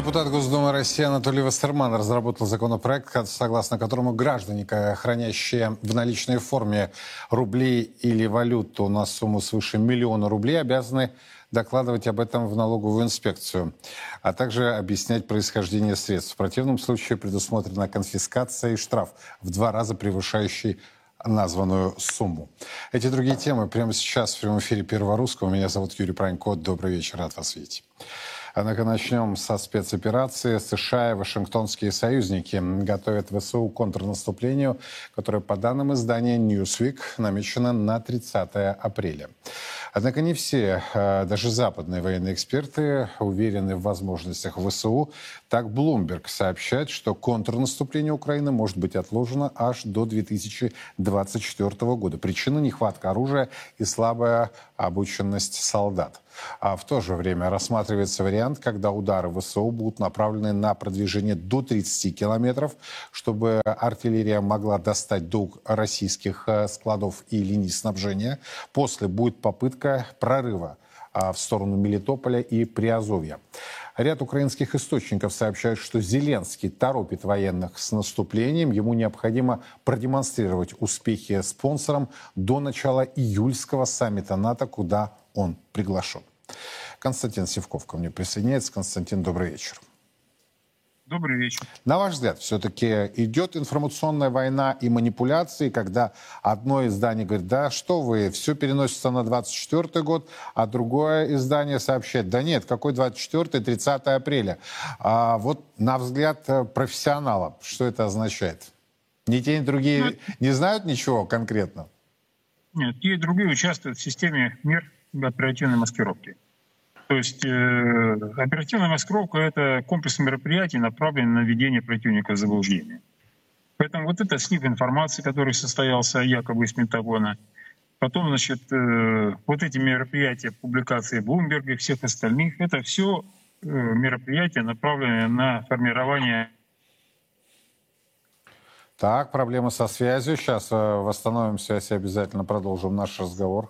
Депутат Госдумы России Анатолий Вассерман разработал законопроект, согласно которому граждане, хранящие в наличной форме рубли или валюту на сумму свыше миллиона рублей, обязаны докладывать об этом в налоговую инспекцию, а также объяснять происхождение средств. В противном случае предусмотрена конфискация и штраф в два раза превышающий названную сумму. Эти другие темы прямо сейчас в прямом эфире Первого Русского. Меня зовут Юрий Пронько. Добрый вечер, рад вас видеть. Однако начнем со спецоперации. США и вашингтонские союзники готовят ВСУ к контрнаступлению, которое, по данным издания Newsweek, намечено на 30 апреля. Однако не все, а, даже западные военные эксперты, уверены в возможностях ВСУ. Так, Блумберг сообщает, что контрнаступление Украины может быть отложено аж до 2024 года. Причина – нехватка оружия и слабая обученность солдат. А в то же время рассматривается вариант, когда удары ВСУ будут направлены на продвижение до 30 километров, чтобы артиллерия могла достать до российских э, складов и линий снабжения. После будет попытка прорыва а, в сторону Мелитополя и Приазовья. Ряд украинских источников сообщают, что Зеленский торопит военных с наступлением. Ему необходимо продемонстрировать успехи спонсорам до начала июльского саммита НАТО, куда он приглашен. Константин Севков ко мне присоединяется. Константин, добрый вечер. Добрый вечер. На ваш взгляд, все-таки идет информационная война и манипуляции, когда одно издание говорит, да что вы, все переносится на 24 год, а другое издание сообщает, да нет, какой 24 30 апреля. А вот на взгляд э, профессионала, что это означает? Ни те, ни другие нет. Ну, не знают ничего конкретно? Нет, те и другие участвуют в системе мир оперативной маскировки. То есть э, оперативная маскировка – это комплекс мероприятий, направленный на введение противника в заблуждение. Поэтому вот это слив информации, который состоялся якобы из Пентагона, потом, значит, э, вот эти мероприятия, публикации Блумберга и всех остальных, это все э, мероприятия, направленные на формирование так, проблема со связью. Сейчас э, восстановим связь и обязательно продолжим наш разговор.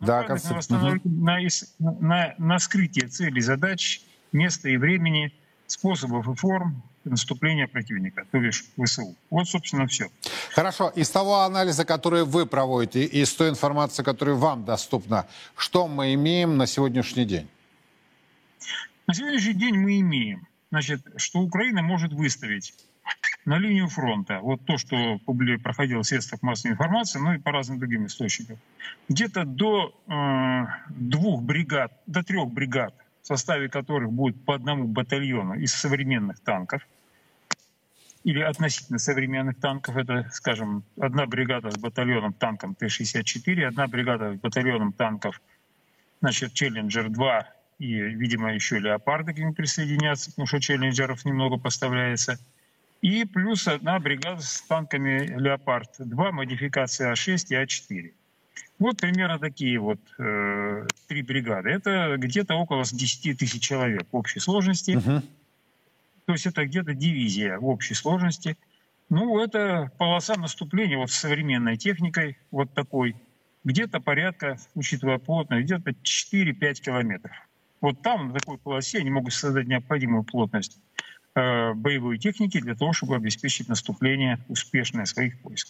Да, Константин. На, на, на скрытие целей, задач, места и времени, способов и форм наступления противника, то бишь ВСУ. Вот, собственно, все. Хорошо. Из того анализа, который вы проводите, и из той информации, которая вам доступна, что мы имеем на сегодняшний день? На сегодняшний день мы имеем, значит, что Украина может выставить на линию фронта. Вот то, что проходило в средствах массовой информации, ну и по разным другим источникам. Где-то до э, двух бригад, до трех бригад, в составе которых будет по одному батальону из современных танков, или относительно современных танков. Это, скажем, одна бригада с батальоном танком Т-64, одна бригада с батальоном танков, значит, Челленджер-2 и, видимо, еще Леопарды к ним присоединятся, потому что Челленджеров немного поставляется – и плюс одна бригада с танками «Леопард-2», модификация А6 и А4. Вот примерно такие вот э, три бригады. Это где-то около 10 тысяч человек в общей сложности. Uh-huh. То есть это где-то дивизия в общей сложности. Ну, это полоса наступления вот с современной техникой, вот такой. Где-то порядка, учитывая плотность, где-то 4-5 километров. Вот там, на такой полосе, они могут создать необходимую плотность боевой техники для того, чтобы обеспечить наступление успешное своих войск.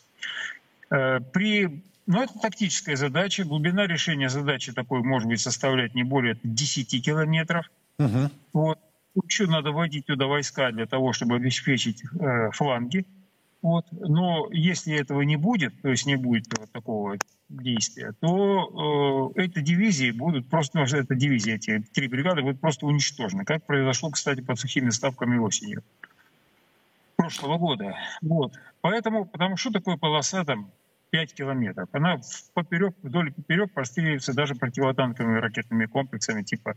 Э, при но ну, это тактическая задача. Глубина решения задачи такой может быть составлять не более 10 километров. Угу. Вот. Еще надо вводить туда войска для того, чтобы обеспечить э, фланги. Вот. Но если этого не будет, то есть не будет вот такого действия, то э, эти дивизии будут просто, ну, это дивизии, эти три бригады будут просто уничтожены, как произошло, кстати, под сухими ставками осенью прошлого года. Вот. Поэтому, потому что такое полоса там 5 километров? Она поперек, вдоль и поперек простреливается даже противотанковыми ракетными комплексами типа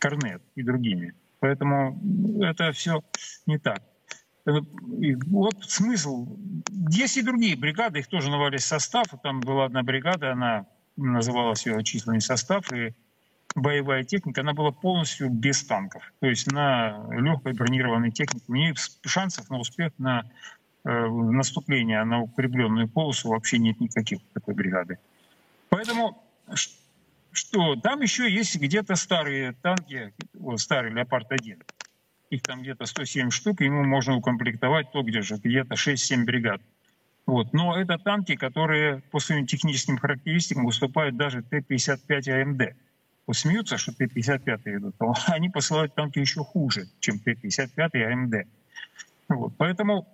«Корнет» и другими. Поэтому это все не так. Вот смысл. Есть и другие бригады, их тоже навались состав. Там была одна бригада, она называлась ее численный состав, и боевая техника, она была полностью без танков. То есть на легкой бронированной технике. У нее шансов на успех, на э, наступление на укрепленную полосу вообще нет никаких такой бригады. Поэтому что там еще есть где-то старые танки, вот, старый Леопард-1. Их там где-то 107 штук, ему можно укомплектовать то где же, где-то 6-7 бригад. Вот. Но это танки, которые по своим техническим характеристикам выступают даже Т-55 АМД. Вот смеются, что Т-55 идут, а они посылают танки еще хуже, чем Т-55 АМД. Вот. Поэтому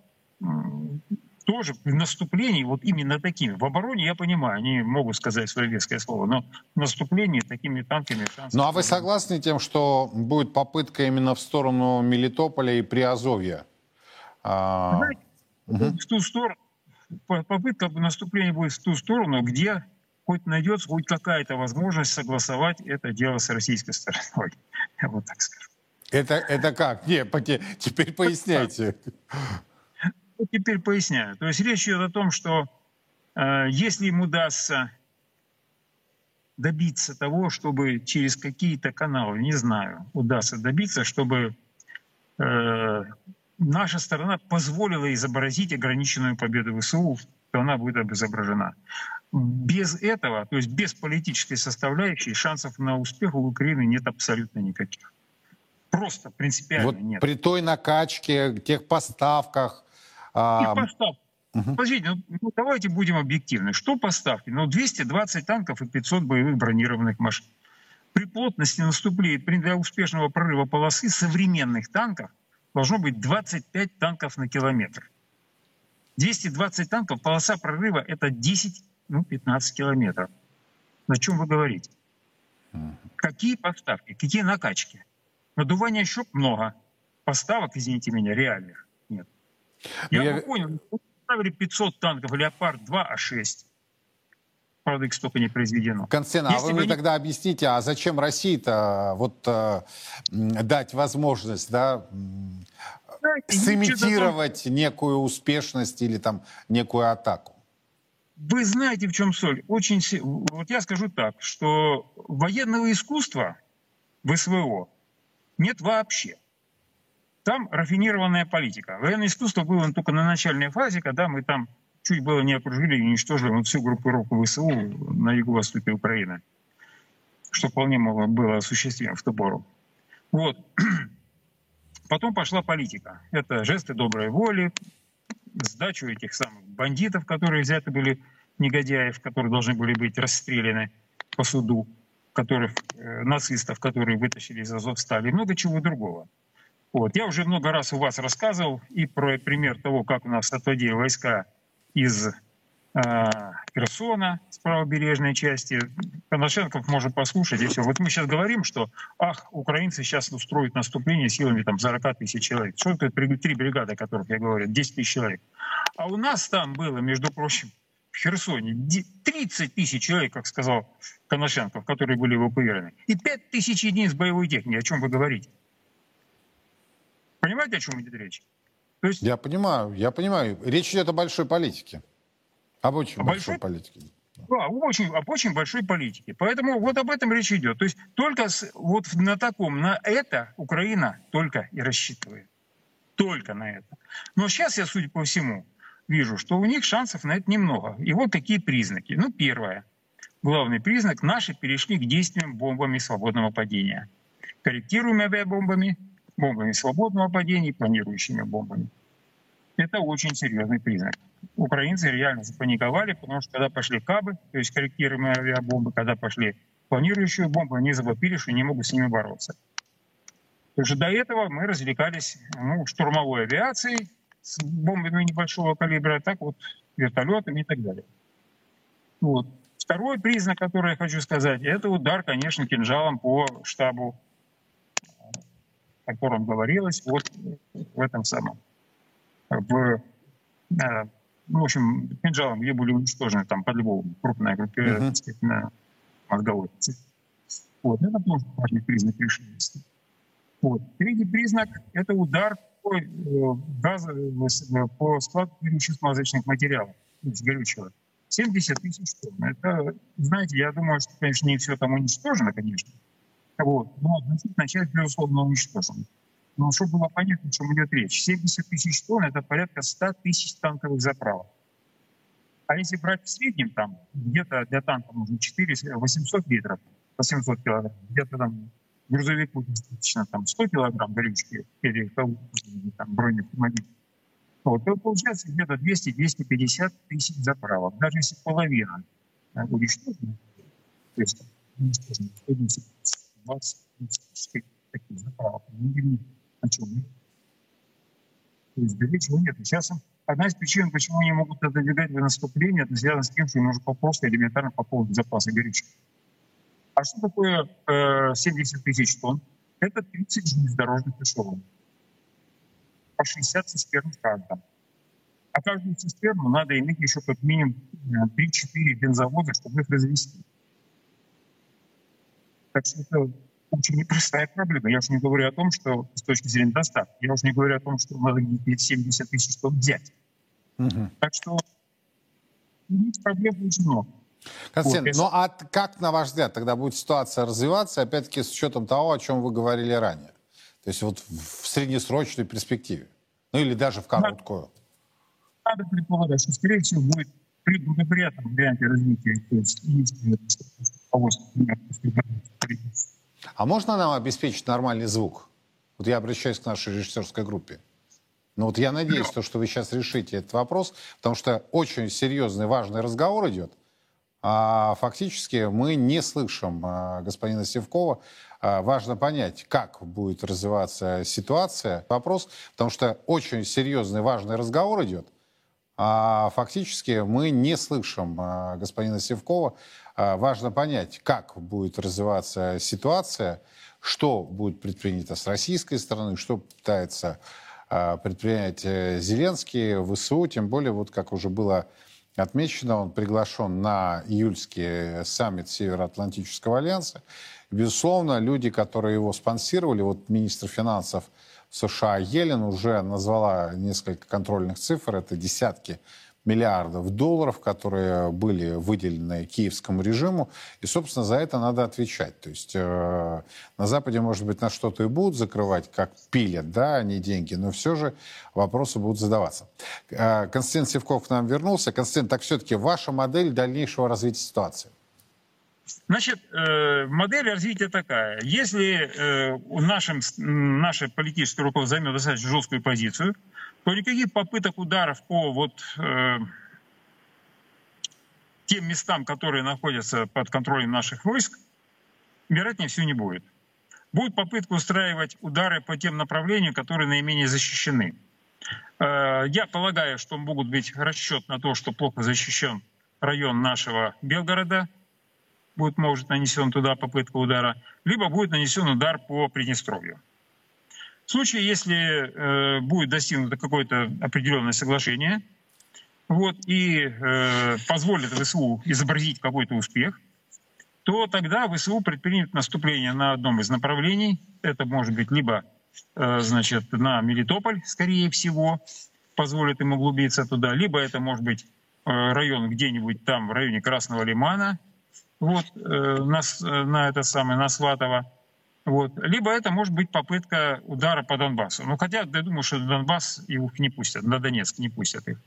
тоже в наступлении, вот именно такими, в обороне, я понимаю, они могут сказать свое веское слово, но в наступлении такими танками... Ну а вы согласны тем, что будет попытка именно в сторону Мелитополя и Приазовья? А, Знаете, угу. в ту сторону, попытка наступления будет в ту сторону, где хоть найдется хоть какая-то возможность согласовать это дело с российской стороной. Я вот так скажу. Это, это как? Не, теперь поясняйте. Ну, теперь поясняю. То есть речь идет о том, что э, если им удастся добиться того, чтобы через какие-то каналы, не знаю, удастся добиться, чтобы э, наша сторона позволила изобразить ограниченную победу ВСУ, то она будет изображена. Без этого, то есть без политической составляющей, шансов на успех у Украины нет абсолютно никаких. Просто принципиально вот нет. При той накачке, тех поставках. А... поставки. Угу. Подождите, ну, ну давайте будем объективны. Что поставки? Ну 220 танков и 500 боевых бронированных машин. При плотности наступления, для успешного прорыва полосы современных танков должно быть 25 танков на километр. 220 танков, полоса прорыва — это 10, ну, 15 километров. На чем вы говорите? Какие поставки, какие накачки? Надувания щек много. Поставок, извините меня, реальных. Я, я... бы понял, ставили 500 танков «Леопард-2», а 6. Правда, их столько не произведено. Константин, а вы мне они... тогда объясните, а зачем России-то вот э, дать возможность, да, Знаете, сымитировать некую успешность или там некую атаку? Вы знаете, в чем соль? Очень, вот я скажу так, что военного искусства в СВО нет вообще. Там рафинированная политика. Военное искусство было только на начальной фазе, когда мы там чуть было не окружили и уничтожили всю группировку ВСУ на юго-востоке Украины, что вполне могло было осуществимо в ту пору. Вот. Потом пошла политика. Это жесты доброй воли, сдачу этих самых бандитов, которые взяты были, негодяев, которые должны были быть расстреляны по суду, которых, э, нацистов, которые вытащили из Азовстали, и много чего другого. Вот. Я уже много раз у вас рассказывал и про пример того, как у нас отводили войска из э, Херсона с правобережной части. Коношенков может послушать, и все. Вот мы сейчас говорим, что, ах, украинцы сейчас устроят наступление силами там 40 тысяч человек. Что это три бригады, о которых я говорю, 10 тысяч человек. А у нас там было, между прочим, в Херсоне 30 тысяч человек, как сказал Коношенков, которые были эвакуированы, и 5 тысяч единиц боевой техники. О чем вы говорите? Понимаете, о чем идет речь? То есть... Я понимаю, я понимаю. Речь идет о большой политике. Об очень о большой, большой политике. Да, очень, об очень большой политике. Поэтому вот об этом речь идет. То есть только с, вот на таком, на это Украина только и рассчитывает. Только на это. Но сейчас я, судя по всему, вижу, что у них шансов на это немного. И вот такие признаки. Ну, первое. Главный признак. Наши перешли к действиям бомбами свободного падения. Корректируемыми авиабомбами, бомбами свободного падения, планирующими бомбами. Это очень серьезный признак. Украинцы реально запаниковали, потому что когда пошли кабы, то есть корректируемые авиабомбы, когда пошли планирующие бомбы, они завопили, что не могут с ними бороться. Потому что до этого мы развлекались ну, штурмовой авиацией с бомбами небольшого калибра, так вот вертолетами и так далее. Вот. Второй признак, который я хочу сказать, это удар, конечно, кинжалом по штабу о котором говорилось вот в этом самом, в, э, ну, в общем, кинжалом, где были уничтожены там по Львову крупная группировка, uh-huh. на мозголовцы. Вот, это тоже важный признак решимости. Вот. Третий признак – это удар по, э, э, по складу горючих смазочных материалов, то есть горючего. 70 тысяч тонн. Это, знаете, я думаю, что, конечно, не все там уничтожено, конечно, вот. Но относительно часть, безусловно, уничтожена. Но чтобы было понятно, о чем идет речь. 70 тысяч тонн — это порядка 100 тысяч танковых заправок. А если брать в среднем, там где-то для танка нужно 4, 800 литров, 800 килограмм, где-то там грузовику достаточно там 100 килограмм горючки или там, бронеавтомобиль, вот, то получается где-то 200-250 тысяч заправок. Даже если половина уничтожена, то есть 110 20 таких заправок, о чем То есть ничего нет. Сейчас одна из причин, почему они могут отодвигать наступление, это связано с тем, что им нужно просто элементарно пополнить запасы горючки. А что такое э, 70 тысяч тонн? Это 30 железнодорожных эшелонов. По 60 цистерн в каждом. А каждую цистерну надо иметь еще как минимум 3-4 бензовоза, чтобы их развести. Так что это очень непростая проблема. Я уже не говорю о том, что с точки зрения доставки, я уже не говорю о том, что надо 70 тысяч тонн взять. Угу. Так что проблем очень много. Константин, вот, ну а как, на ваш взгляд, тогда будет ситуация развиваться, опять-таки, с учетом того, о чем вы говорили ранее? То есть вот в среднесрочной перспективе? Ну или даже в короткую? Надо предполагать, что, скорее всего, будет при благоприятном варианте развития, то есть а можно нам обеспечить нормальный звук? Вот я обращаюсь к нашей режиссерской группе. Ну вот я надеюсь, то, что вы сейчас решите этот вопрос, потому что очень серьезный, важный разговор идет. А фактически мы не слышим а, господина Севкова. А, важно понять, как будет развиваться ситуация. Вопрос, потому что очень серьезный, важный разговор идет. А фактически мы не слышим а, господина Севкова. А, важно понять, как будет развиваться ситуация, что будет предпринято с российской стороны, что пытается а, предпринять э, Зеленский, ВСУ, тем более, вот как уже было отмечено, он приглашен на июльский саммит Североатлантического альянса. Безусловно, люди, которые его спонсировали, вот министр финансов США Елен уже назвала несколько контрольных цифр, это десятки миллиардов долларов, которые были выделены киевскому режиму, и, собственно, за это надо отвечать. То есть э, на Западе, может быть, на что-то и будут закрывать, как пилят, да, они деньги, но все же вопросы будут задаваться. Э, Константин Севков к нам вернулся. Константин, так все-таки ваша модель дальнейшего развития ситуации? Значит, э, модель развития такая. Если э, нашим, наше политическое руководство займет достаточно жесткую позицию, то никаких попыток ударов по вот э, тем местам, которые находятся под контролем наших войск, вероятнее всего не будет. Будет попытка устраивать удары по тем направлениям, которые наименее защищены. Я полагаю, что могут быть расчет на то, что плохо защищен район нашего Белгорода – будет, может, нанесен туда попытка удара, либо будет нанесен удар по Приднестровью. В случае, если э, будет достигнуто какое-то определенное соглашение, вот, и э, позволит ВСУ изобразить какой-то успех, то тогда ВСУ предпримет наступление на одном из направлений. Это может быть либо э, значит, на Мелитополь, скорее всего, позволит им углубиться туда, либо это может быть э, район где-нибудь там, в районе Красного Лимана – вот, э, на, э, на это самое, на Сватово. Вот. Либо это может быть попытка удара по Донбассу. Ну, хотя я думаю, что Донбасс их не пустят, на Донецк не пустят их.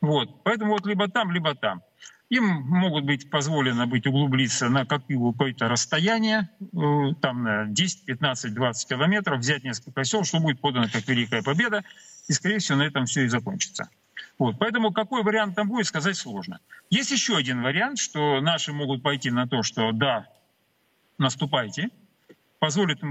Вот. Поэтому вот либо там, либо там. Им могут быть позволено быть углубиться на какое-то расстояние, э, там на 10, 15, 20 километров, взять несколько сел, что будет подано как великая победа, и, скорее всего, на этом все и закончится. Вот. Поэтому какой вариант там будет, сказать сложно. Есть еще один вариант, что наши могут пойти на то, что да, наступайте, позволит на,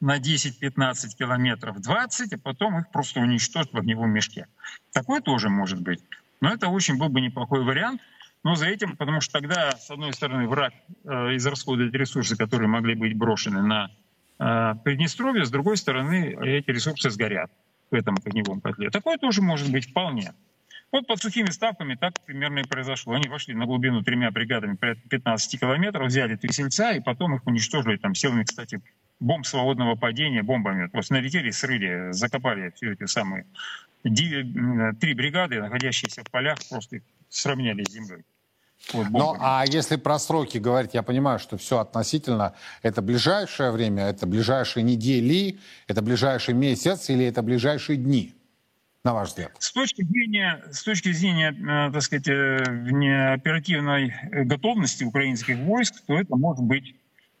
на 10-15 километров, 20, а потом их просто уничтожить в огневом мешке. Такое тоже может быть. Но это очень был бы неплохой вариант. Но за этим, потому что тогда, с одной стороны, враг э, израсходует ресурсы, которые могли быть брошены на э, Приднестровье, с другой стороны, эти ресурсы сгорят в этом огневом котле. Такое тоже может быть вполне. Вот под сухими ставками так примерно и произошло. Они вошли на глубину тремя бригадами 15 километров, взяли три сельца и потом их уничтожили там силами, кстати, бомб свободного падения, бомбами. Просто налетели, срыли, закопали все эти самые три бригады, находящиеся в полях, просто их сравняли с землей. Вот, ну, а если про сроки говорить, я понимаю, что все относительно. Это ближайшее время, это ближайшие недели, это ближайший месяц или это ближайшие дни, на ваш взгляд? С точки зрения, с точки зрения э, так сказать, э, оперативной готовности украинских войск, то это может быть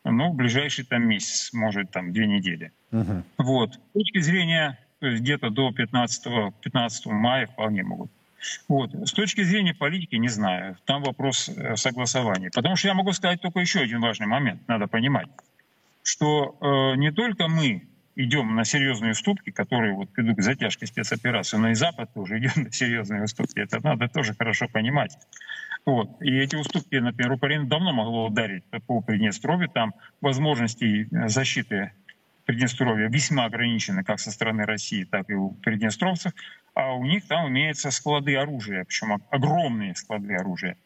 ну, в ближайший там месяц, может, там две недели. Угу. Вот. С точки зрения, то есть где-то до 15, 15 мая вполне могут. Вот. С точки зрения политики, не знаю. Там вопрос э, согласования. Потому что я могу сказать только еще один важный момент, надо понимать, что э, не только мы идем на серьезные уступки, которые вот ведут к затяжке спецоперации, но и Запад тоже идет на серьезные уступки. Это надо тоже хорошо понимать. Вот. И эти уступки, например, Украина давно могла ударить по Приднестровью. Там возможности защиты Приднестровья весьма ограничены как со стороны России, так и у приднестровцев. А у них там имеются склады оружия, причем огромные склады оружия.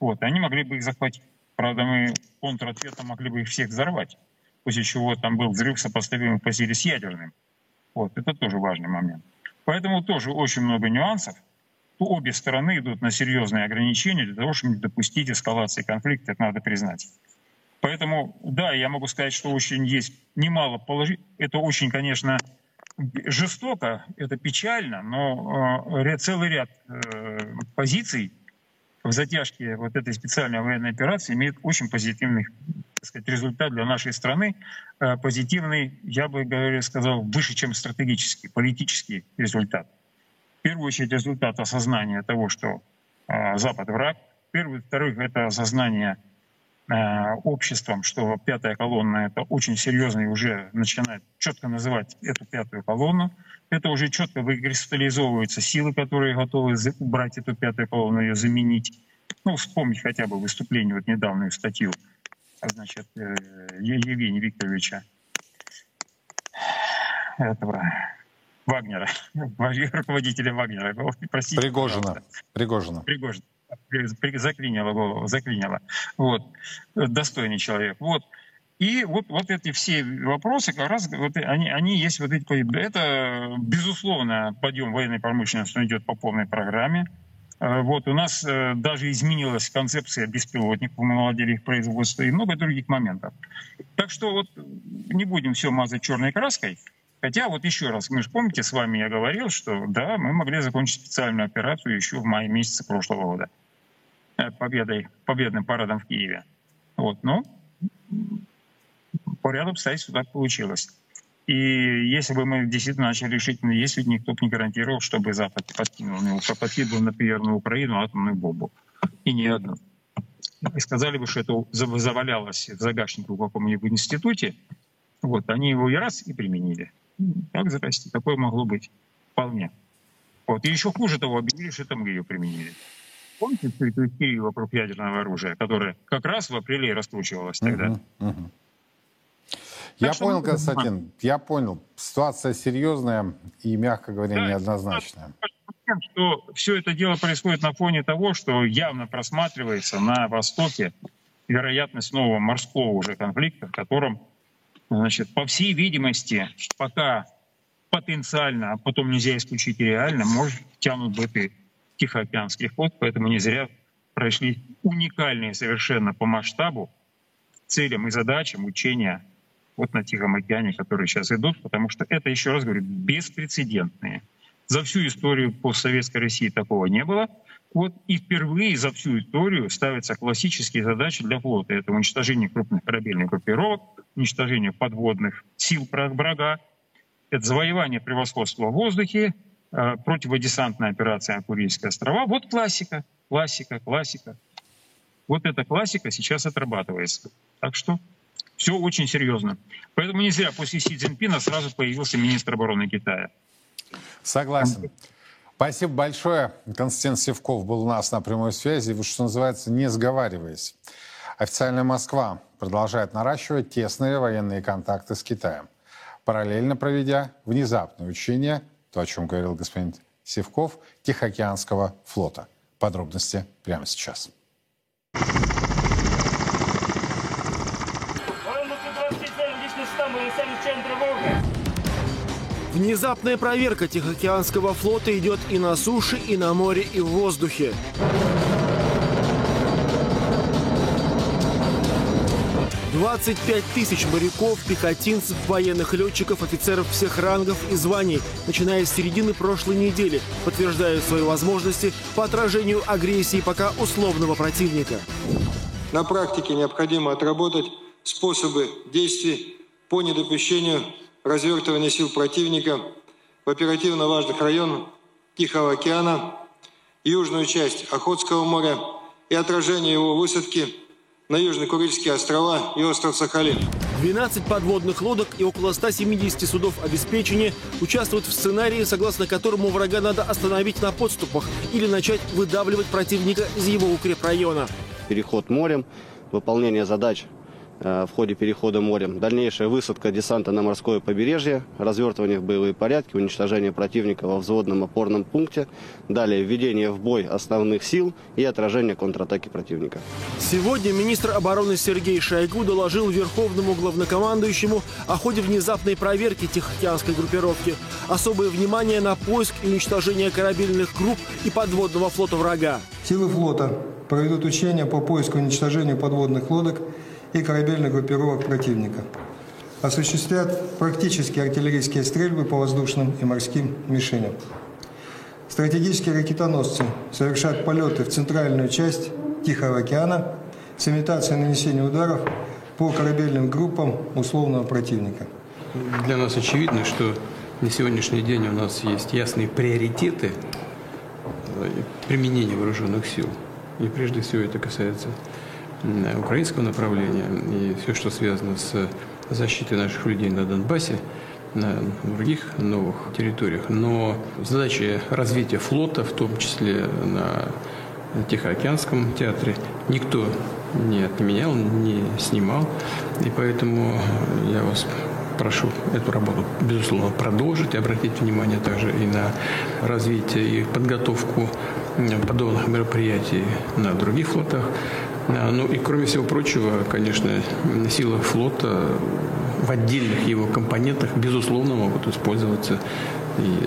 Вот. Они могли бы их захватить. Правда, мы контратветом могли бы их всех взорвать после чего там был взрыв, сопоставимый по силе с ядерным. Вот, это тоже важный момент. Поэтому тоже очень много нюансов. Обе стороны идут на серьезные ограничения для того, чтобы не допустить эскалации конфликта, это надо признать. Поэтому, да, я могу сказать, что очень есть немало положительных. Это очень, конечно, жестоко, это печально, но э, целый ряд э, позиций в затяжке вот этой специальной военной операции имеет очень позитивный так сказать, результат для нашей страны, э, позитивный, я бы сказал, выше, чем стратегический, политический результат. В первую очередь результат осознания того, что э, Запад враг. Первый, вторых, это осознание э, обществом, что пятая колонна это очень серьезно и уже начинает четко называть эту пятую колонну. Это уже четко выкристаллизовываются силы, которые готовы убрать эту пятую колонну, ее заменить. Ну, вспомнить хотя бы выступление, вот недавнюю статью значит, э, Евгения Викторовича этого Вагнера, руководителя Вагнера. Простите, Пригожина. Пригожина. Пригожина. Заклинило голову, заклинило. Вот. Достойный человек. Вот. И вот, вот эти все вопросы, как раз вот они, они есть вот эти... Это, безусловно, подъем военной промышленности идет по полной программе. Э, вот, у нас э, даже изменилась концепция беспилотников, мы наладили их производство и много других моментов. Так что вот не будем все мазать черной краской. Хотя вот еще раз, мы же помните, с вами я говорил, что да, мы могли закончить специальную операцию еще в мае месяце прошлого года. Э, победой, победным парадом в Киеве. Вот, но по ряду обстоятельств так получилось. И если бы мы действительно начали решительно действовать, никто бы не гарантировал, чтобы Запад подкинул, ну, подкинул, например, на Украину атомную бомбу. И не одну. И сказали бы, что это завалялось в загашнике в каком-нибудь институте, вот, они его и раз и применили. Так, здрасте, такое могло быть. Вполне. Вот. И еще хуже того, объявили, что мы ее применили. Помните всю эту вокруг ядерного оружия, которая как раз в апреле раскручивалась тогда? Uh-huh, uh-huh. Я так понял, Константин, я понял. Ситуация серьезная и, мягко говоря, да, неоднозначная. Что все это дело происходит на фоне того, что явно просматривается на Востоке вероятность нового морского уже конфликта, в котором, значит, по всей видимости, пока потенциально, а потом нельзя исключить и реально, может тянут в этой Тихоокеанский флот, поэтому не зря прошли уникальные совершенно по масштабу целям и задачам учения вот на Тихом океане, которые сейчас идут, потому что это, еще раз говорю, беспрецедентные. За всю историю постсоветской России такого не было. Вот, и впервые за всю историю ставятся классические задачи для флота. Это уничтожение крупных корабельных группировок, уничтожение подводных сил врага, это завоевание превосходства в воздухе, э, противодесантная операция на Курильские острова. Вот классика, классика, классика. Вот эта классика сейчас отрабатывается. Так что все очень серьезно. Поэтому не зря после Си Цзиньпина сразу появился министр обороны Китая. Согласен. Спасибо большое. Константин Севков был у нас на прямой связи. Вы, что называется, не сговариваясь. Официальная Москва продолжает наращивать тесные военные контакты с Китаем, параллельно проведя внезапное учение, то, о чем говорил господин Севков, Тихоокеанского флота. Подробности прямо сейчас. Внезапная проверка Тихоокеанского флота идет и на суше, и на море, и в воздухе. Двадцать пять тысяч моряков, пехотинцев, военных летчиков, офицеров всех рангов и званий, начиная с середины прошлой недели, подтверждают свои возможности по отражению агрессии пока условного противника. На практике необходимо отработать способы действий по недопущению развертывания сил противника в оперативно важных районах Тихого океана, южную часть Охотского моря и отражение его высадки на Южно-Курильские острова и остров Сахалин. 12 подводных лодок и около 170 судов обеспечения участвуют в сценарии, согласно которому врага надо остановить на подступах или начать выдавливать противника из его укрепрайона. Переход морем, выполнение задач в ходе перехода морем. Дальнейшая высадка десанта на морское побережье, развертывание в боевые порядки, уничтожение противника во взводном опорном пункте, далее введение в бой основных сил и отражение контратаки противника. Сегодня министр обороны Сергей Шойгу доложил верховному главнокомандующему о ходе внезапной проверки Тихоокеанской группировки. Особое внимание на поиск и уничтожение корабельных групп и подводного флота врага. Силы флота проведут учения по поиску и уничтожению подводных лодок и корабельных группировок противника. Осуществлять практические артиллерийские стрельбы по воздушным и морским мишеням. Стратегические ракетоносцы совершают полеты в центральную часть Тихого океана с имитацией нанесения ударов по корабельным группам условного противника. Для нас очевидно, что на сегодняшний день у нас есть ясные приоритеты э, применения вооруженных сил. И прежде всего это касается украинского направления и все, что связано с защитой наших людей на Донбассе, на других новых территориях. Но задачи развития флота, в том числе на Тихоокеанском театре, никто не отменял, не снимал. И поэтому я вас прошу эту работу, безусловно, продолжить, и обратить внимание также и на развитие и подготовку подобных мероприятий на других флотах. Ну и кроме всего прочего, конечно, силы флота в отдельных его компонентах, безусловно, могут использоваться и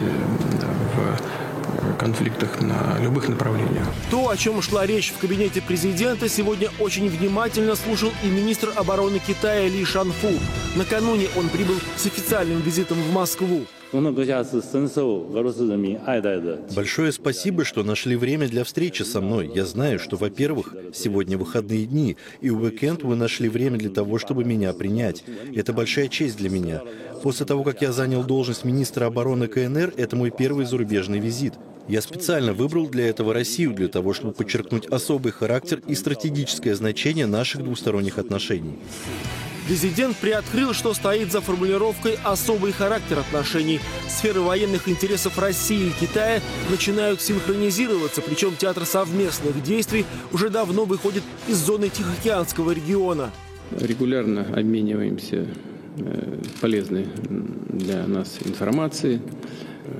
в конфликтах на любых направлениях. То, о чем шла речь в кабинете президента, сегодня очень внимательно слушал и министр обороны Китая Ли Шанфу. Накануне он прибыл с официальным визитом в Москву. Большое спасибо, что нашли время для встречи со мной. Я знаю, что, во-первых, сегодня выходные дни, и в уикенд вы нашли время для того, чтобы меня принять. Это большая честь для меня. После того, как я занял должность министра обороны КНР, это мой первый зарубежный визит. Я специально выбрал для этого Россию, для того, чтобы подчеркнуть особый характер и стратегическое значение наших двусторонних отношений. Президент приоткрыл, что стоит за формулировкой «особый характер отношений». Сферы военных интересов России и Китая начинают синхронизироваться, причем театр совместных действий уже давно выходит из зоны Тихоокеанского региона. Регулярно обмениваемся э, полезной для нас информацией,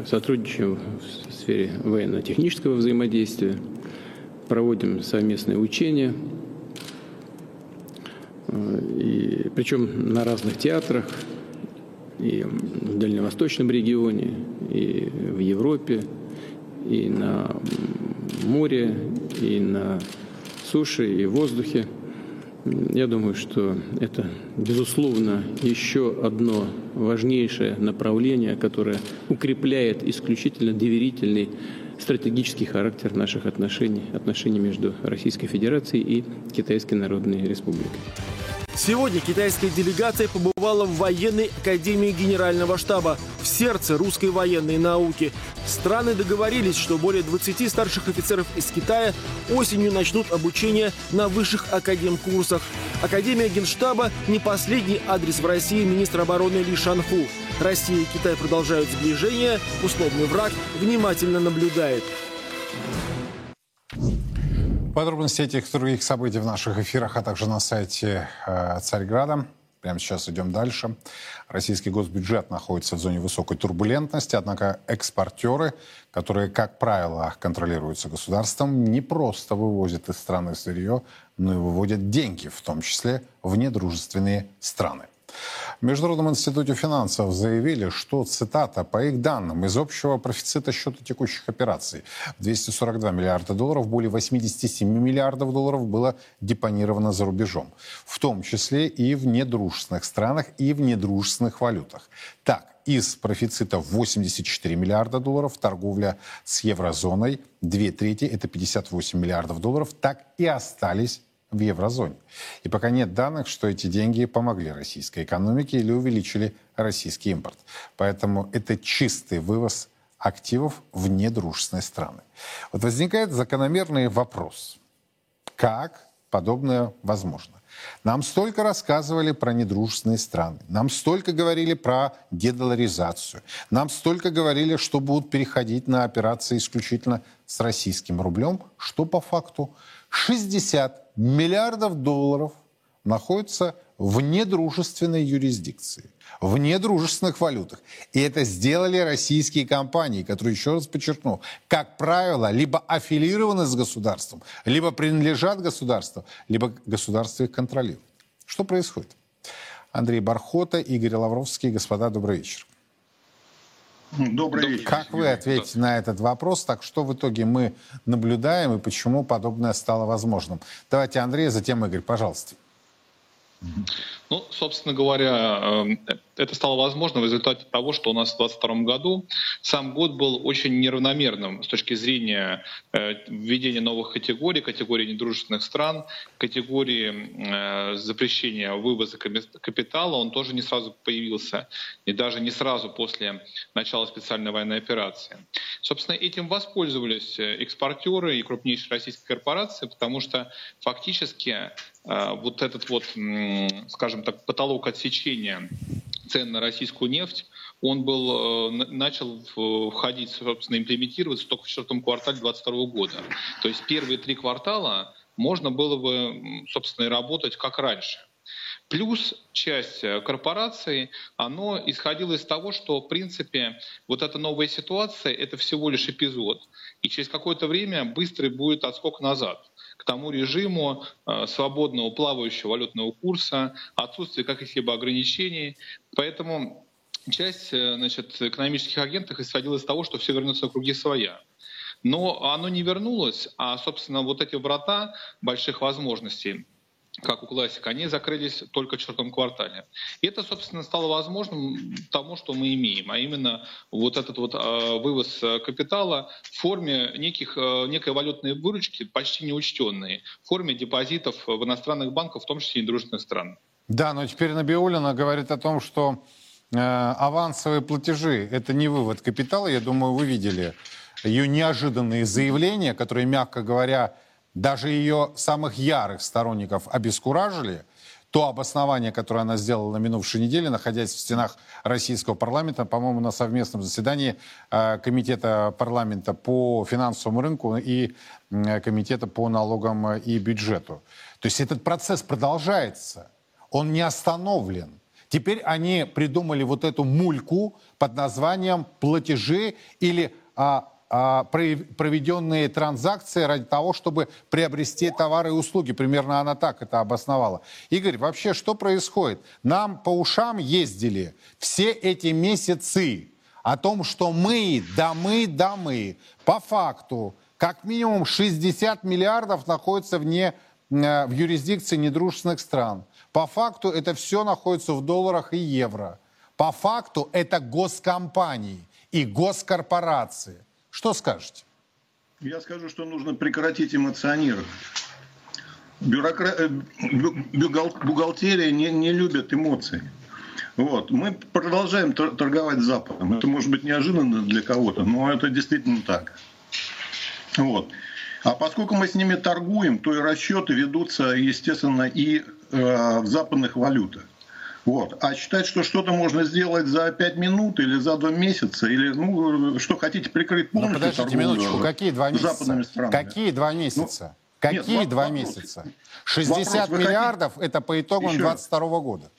сотрудничаем в сфере военно-технического взаимодействия, проводим совместные учения – и, причем на разных театрах, и в Дальневосточном регионе, и в Европе, и на море, и на суше, и в воздухе. Я думаю, что это, безусловно, еще одно важнейшее направление, которое укрепляет исключительно доверительный стратегический характер наших отношений, отношений между Российской Федерацией и Китайской Народной Республикой. Сегодня китайская делегация побывала в военной академии Генерального штаба, в сердце русской военной науки. Страны договорились, что более 20 старших офицеров из Китая осенью начнут обучение на высших академ-курсах. Академия Генштаба – не последний адрес в России министра обороны Ли Шанху. Россия и Китай продолжают сближение, условный враг внимательно наблюдает. Подробности этих и других событий в наших эфирах, а также на сайте э, Царьграда. Прямо сейчас идем дальше. Российский госбюджет находится в зоне высокой турбулентности, однако экспортеры, которые, как правило, контролируются государством, не просто вывозят из страны сырье, но и выводят деньги, в том числе в недружественные страны. В Международном институте финансов заявили, что, цитата, по их данным, из общего профицита счета текущих операций 242 миллиарда долларов, более 87 миллиардов долларов было депонировано за рубежом, в том числе и в недружественных странах, и в недружественных валютах. Так, из профицита 84 миллиарда долларов, торговля с еврозоной, две трети, это 58 миллиардов долларов, так и остались в еврозоне. И пока нет данных, что эти деньги помогли российской экономике или увеличили российский импорт. Поэтому это чистый вывоз активов в недружественные страны. Вот возникает закономерный вопрос. Как подобное возможно? Нам столько рассказывали про недружественные страны. Нам столько говорили про дедоларизацию. Нам столько говорили, что будут переходить на операции исключительно с российским рублем. Что по факту? 60 миллиардов долларов находятся в недружественной юрисдикции, в недружественных валютах. И это сделали российские компании, которые, еще раз подчеркну, как правило, либо аффилированы с государством, либо принадлежат государству, либо государство их контролирует. Что происходит? Андрей Бархота, Игорь Лавровский. Господа, добрый вечер. Добрый вечер. Как вы ответите на этот вопрос? Так что в итоге мы наблюдаем и почему подобное стало возможным? Давайте Андрей, затем Игорь, пожалуйста. Ну, собственно говоря, эм, это стало возможно в результате того, что у нас в 2022 году сам год был очень неравномерным с точки зрения э, введения новых категорий, категории недружественных стран, категории э, запрещения вывоза капитала. Он тоже не сразу появился, и даже не сразу после начала специальной военной операции. Собственно, этим воспользовались э, экспортеры и крупнейшие российские корпорации, потому что фактически вот этот вот, скажем так, потолок отсечения цен на российскую нефть, он был, э, начал входить, собственно, имплементироваться только в четвертом квартале 2022 года. То есть первые три квартала можно было бы, собственно, и работать как раньше. Плюс часть э, корпораций, оно исходило из того, что, в принципе, вот эта новая ситуация — это всего лишь эпизод. И через какое-то время быстрый будет отскок назад к тому режиму э, свободного плавающего валютного курса, отсутствие каких-либо ограничений. Поэтому часть э, значит, экономических агентов исходила из того, что все вернется в круги своя. Но оно не вернулось, а, собственно, вот эти врата больших возможностей как у классика, они закрылись только в четвертом квартале. И это, собственно, стало возможным тому, что мы имеем, а именно вот этот вот э, вывоз капитала в форме неких, э, некой валютной выручки, почти неучтенной, в форме депозитов в иностранных банках, в том числе и дружественных стран. Да, но теперь Набиулина говорит о том, что э, авансовые платежи – это не вывод капитала. Я думаю, вы видели ее неожиданные заявления, которые, мягко говоря, даже ее самых ярых сторонников обескуражили, то обоснование, которое она сделала на минувшей неделе, находясь в стенах российского парламента, по-моему, на совместном заседании э, Комитета парламента по финансовому рынку и э, Комитета по налогам и бюджету. То есть этот процесс продолжается, он не остановлен. Теперь они придумали вот эту мульку под названием платежи или а, проведенные транзакции ради того, чтобы приобрести товары и услуги. Примерно она так это обосновала. Игорь, вообще что происходит? Нам по ушам ездили все эти месяцы о том, что мы, да мы, да мы, по факту, как минимум 60 миллиардов находится вне, э, в юрисдикции недружественных стран. По факту это все находится в долларах и евро. По факту это госкомпании и госкорпорации. Что скажете? Я скажу, что нужно прекратить эмоционировать. Бюрокра... Э, бухгалтерия не, не любит эмоции. Вот. Мы продолжаем торговать Западом. Это может быть неожиданно для кого-то, но это действительно так. Вот. А поскольку мы с ними торгуем, то и расчеты ведутся, естественно, и э, в западных валютах. Вот. А считать, что что-то можно сделать за 5 минут или за 2 месяца, или, ну, что хотите, прикрыть ну, полностью ну, подождите минуточку, какие 2 месяца? Какие 2 месяца? Ну, какие нет, 2 вопрос. месяца? 60 вопрос, миллиардов хотите... это по итогам 22 года.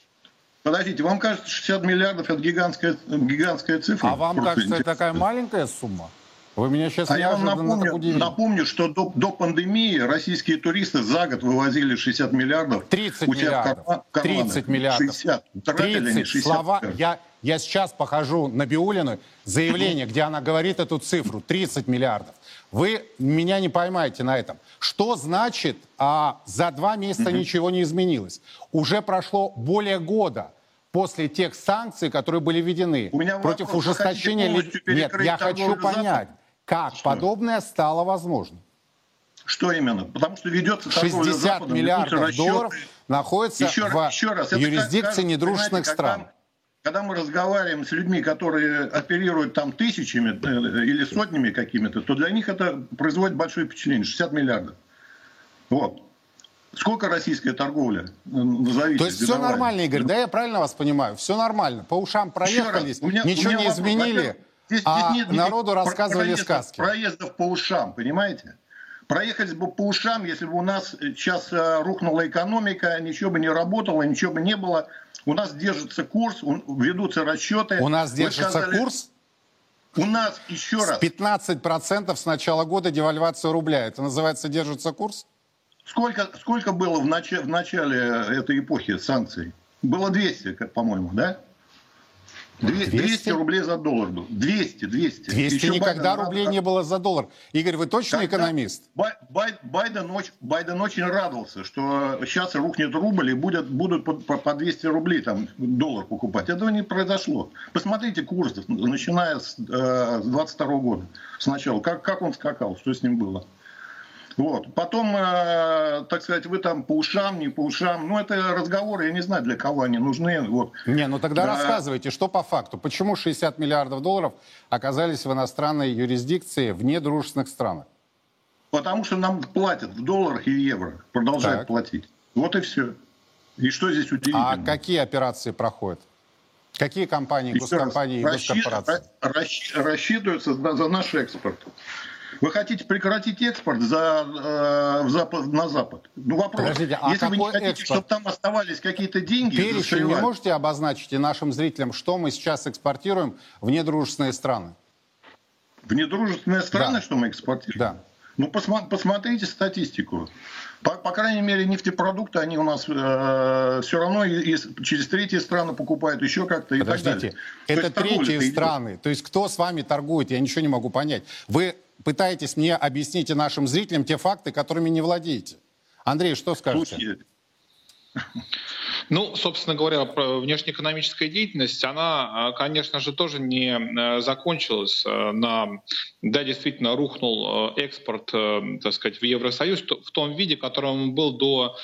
Подождите, вам кажется, 60 миллиардов это гигантская, гигантская цифра? А вам кажется, это такая маленькая сумма? Вы меня сейчас а я вам напомню, напомню, что до, до пандемии российские туристы за год вывозили 60 миллиардов. 30 миллиардов. Карма, 30 миллиардов. 60. 30 60 слова. Я, я сейчас похожу на Биулину заявление, где она говорит эту цифру. 30 миллиардов. Вы меня не поймаете на этом. Что значит, а за два месяца ничего не изменилось? Уже прошло более года после тех санкций, которые были введены против вопрос, ужесточения... Нет, я хочу понять. Как что? подобное стало возможным? Что именно? Потому что ведется торговля 60 Западом, миллиардов расчеты. долларов находится Еще, в раз- еще раз, как- юрисдикции кажется, недружественных стран. Когда, когда мы разговариваем с людьми, которые оперируют там тысячами э, или сотнями какими-то, то для них это производит большое впечатление. 60 миллиардов. Вот. Сколько российская торговля? э, Назовите. То есть все нормально, Игорь, да, я правильно вас понимаю? Все нормально. По ушам Еще проехались, раз, у меня- ничего меня не вопрос. изменили, здесь- а здесь нет народу рассказывали проездов- сказки. Проездов по ушам, понимаете? Проехать бы по ушам, если бы у нас сейчас э, рухнула экономика, ничего бы не работало, ничего бы не было. У нас держится курс, ведутся расчеты. У нас держится сказали, курс У нас, еще раз, 15% с начала года девальвация рубля. Это называется держится курс? сколько, сколько было в, начале, в начале этой эпохи санкций? Было 200, как, по-моему, да? Две- 200? 200 рублей за доллар был. 200, 200. 200 Еще никогда Байден рублей рад- не было за доллар. Игорь, вы точно Когда экономист? Бай- Бай- Байден, очень, Байден очень радовался, что сейчас рухнет рубль и будет, будут по, по- по 200 рублей там, доллар покупать. Этого не произошло. Посмотрите курс, начиная с, э, с 22 года. Сначала, как, как он скакал, что с ним было. Вот. Потом, э, так сказать, вы там по ушам, не по ушам. Ну, это разговоры, я не знаю, для кого они нужны. Вот. Не, ну тогда Да. рассказывайте, что по факту. Почему 60 миллиардов долларов оказались в иностранной юрисдикции в недружественных странах? Потому что нам платят в долларах и евро. Продолжают Так. платить. Вот и все. И что здесь удивительного? А какие операции проходят? Какие компании, Еще раз, госкомпании и расщи- госкорпорации? рассчитываются за наш экспорт. Вы хотите прекратить экспорт за, э, в запад, на Запад? Ну вопрос. Подождите, а Если вы не хотите, экспорт? чтобы там оставались какие-то деньги, Перечень не можете обозначить и нашим зрителям, что мы сейчас экспортируем в недружественные страны? в недружественные страны, Да. что мы экспортируем? Да. Ну, посма- посмотрите статистику. По, по крайней мере, нефтепродукты, они у нас все равно и- и через третьи страны покупают, еще как-то и так Подождите, далее. То это третьи идет. страны. То есть кто с вами торгует, я ничего не могу понять. Вы пытаетесь мне объяснить и нашим зрителям те факты, которыми не владеете. Андрей, что скажете? Ну, собственно говоря, внешнеэкономическая деятельность, она, а, конечно же, тоже не э, закончилась э, на... Да, действительно, рухнул э, экспорт, так сказать, в Евросоюз в том виде, которым он был до,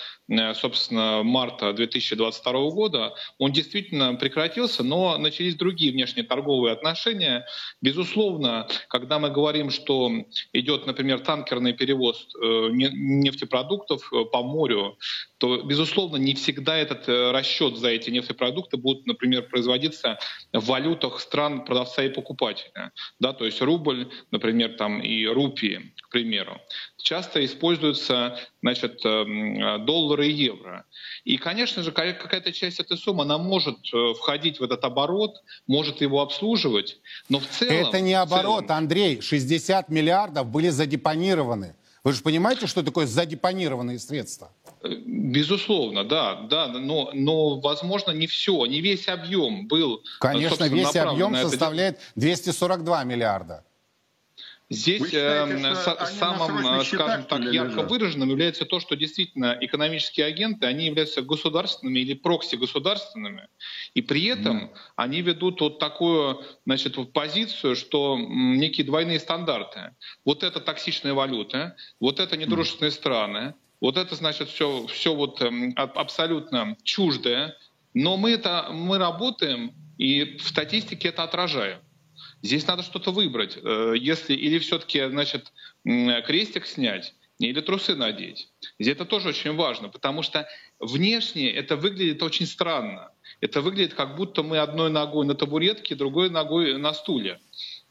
собственно, марта 2022 года. Он действительно прекратился, но начались другие внешнеторговые отношения. Безусловно, когда мы говорим, что идет, например, танкерный перевоз э, не- нефтепродуктов э, по морю, то, безусловно, не всегда этот э, расчет за эти нефтепродукты будет, например, производиться в валютах стран продавца и покупателя. Да, то есть рубль, например, там и рупии, к примеру. Часто используются значит, эм, доллары и евро. И, конечно же, ка- какая-то часть этой суммы, она может э, входить в этот оборот, может его обслуживать, но в целом... Это не оборот, целом- Андрей. 60 миллиардов были задепонированы. Вы же понимаете, что такое задепонированные средства? Безусловно, да, да, но, но возможно не все, не весь объем был. э, Конечно, весь объем составляет 242 миллиарда. Здесь считаете, э, самым, срочных э, счетах, скажем так, ярко лежат? выраженным является то, что действительно экономические агенты, они являются государственными или прокси-государственными, и при этом они ведут вот такую значит, позицию, что некие двойные стандарты. Вот это токсичная валюта, вот это недружественные страны, вот это, значит, все, все вот эм, аб- абсолютно чуждое, но мы, это, мы работаем и в статистике это отражаем. Здесь надо что-то выбрать. Э, Если или все-таки, значит, крестик снять, или трусы надеть. Здесь это тоже очень важно, потому что внешне это выглядит очень странно. Это выглядит, как будто мы одной ногой на табуретке, другой ногой на стуле.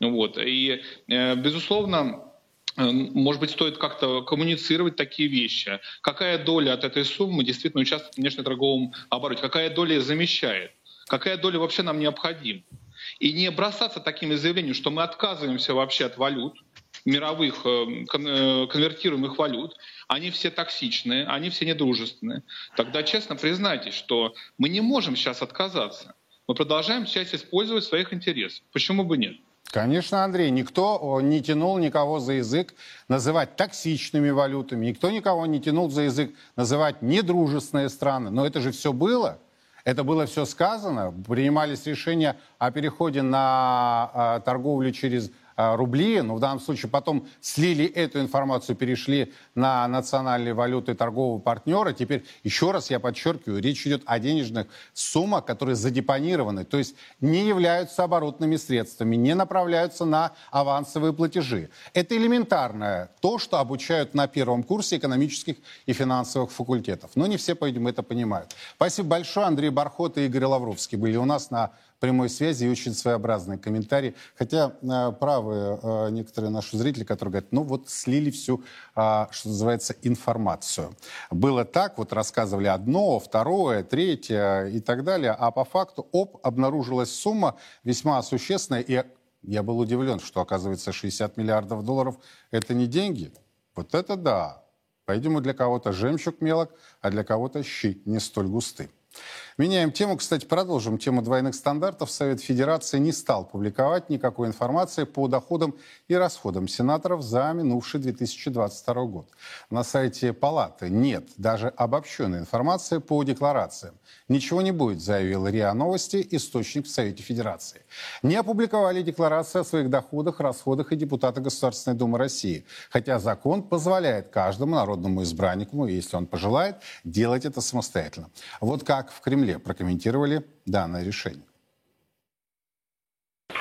Вот. И, э, безусловно, э, может быть, стоит как-то коммуницировать такие вещи. Какая доля от этой суммы действительно участвует в внешнеторговом обороте? Какая доля замещает? Какая доля вообще нам необходима? И не бросаться такими заявлениями, что мы отказываемся вообще от валют, мировых э, э, конвертируемых валют, они все токсичные, они все недружественные. Тогда честно признайтесь, что мы не можем сейчас отказаться. Мы продолжаем часть использовать своих интересах. Почему бы нет? Конечно, Андрей, никто не тянул никого за язык называть токсичными валютами, никто никого не тянул за язык называть недружественные страны. Но это же все было. Это было все сказано. Принимались решения о переходе на а, торговлю через рубли, но в данном случае потом слили эту информацию, перешли на национальные валюты торгового партнера. Теперь, еще раз я подчеркиваю, речь идет о денежных суммах, которые задепонированы, то есть не являются оборотными средствами, не направляются на авансовые платежи. Это элементарное то, что обучают на первом курсе экономических и финансовых факультетов. Но не все, по-видимому, это понимают. Спасибо большое. Андрей Бархот и Игорь Лавровский были у нас на прямой связи и очень своеобразный комментарий. Хотя э, правы э, некоторые наши зрители, которые говорят, ну вот слили всю, э, что называется, информацию. Было так, вот рассказывали одно, второе, третье и так далее, а по факту, оп, обнаружилась сумма весьма существенная, и я был удивлен, что, оказывается, 60 миллиардов долларов – это не деньги. Вот это да. По-видимому, для кого-то жемчуг мелок, а для кого-то щи не столь густы. Меняем тему. Кстати, продолжим тему двойных стандартов. Совет Федерации не стал публиковать никакой информации по доходам и расходам сенаторов за минувший 2022 год. На сайте Палаты нет даже обобщенной информации по декларациям. Ничего не будет, заявил РИА Новости, источник в Совете Федерации. Не опубликовали декларации о своих доходах, расходах и депутаты Государственной Думы России. Хотя закон позволяет каждому народному избраннику, если он пожелает, делать это самостоятельно. Вот как в Кремле Кремле прокомментировали данное решение.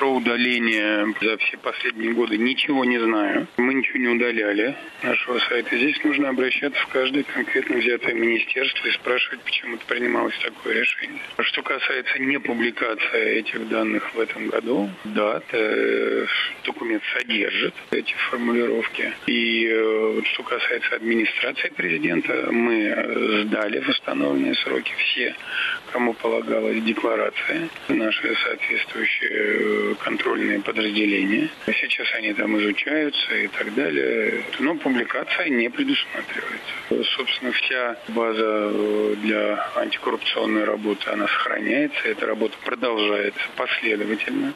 Про удаление за все последние годы ничего не знаю. Мы ничего не удаляли нашего сайта. Здесь нужно обращаться в каждое конкретно взятое министерство и спрашивать, почему принималось такое решение. Что касается не публикации этих данных в этом году, да, э, документ содержит эти формулировки. И э, что касается администрации президента, мы сдали в установленные сроки все, кому полагалась декларация, наши соответствующие контрольные подразделения. Сейчас они там изучаются и так далее. Но публикация не предусматривается. Собственно, вся база э, для антикоррупционной работы, она сохраняется. Эта работа продолжается последовательно.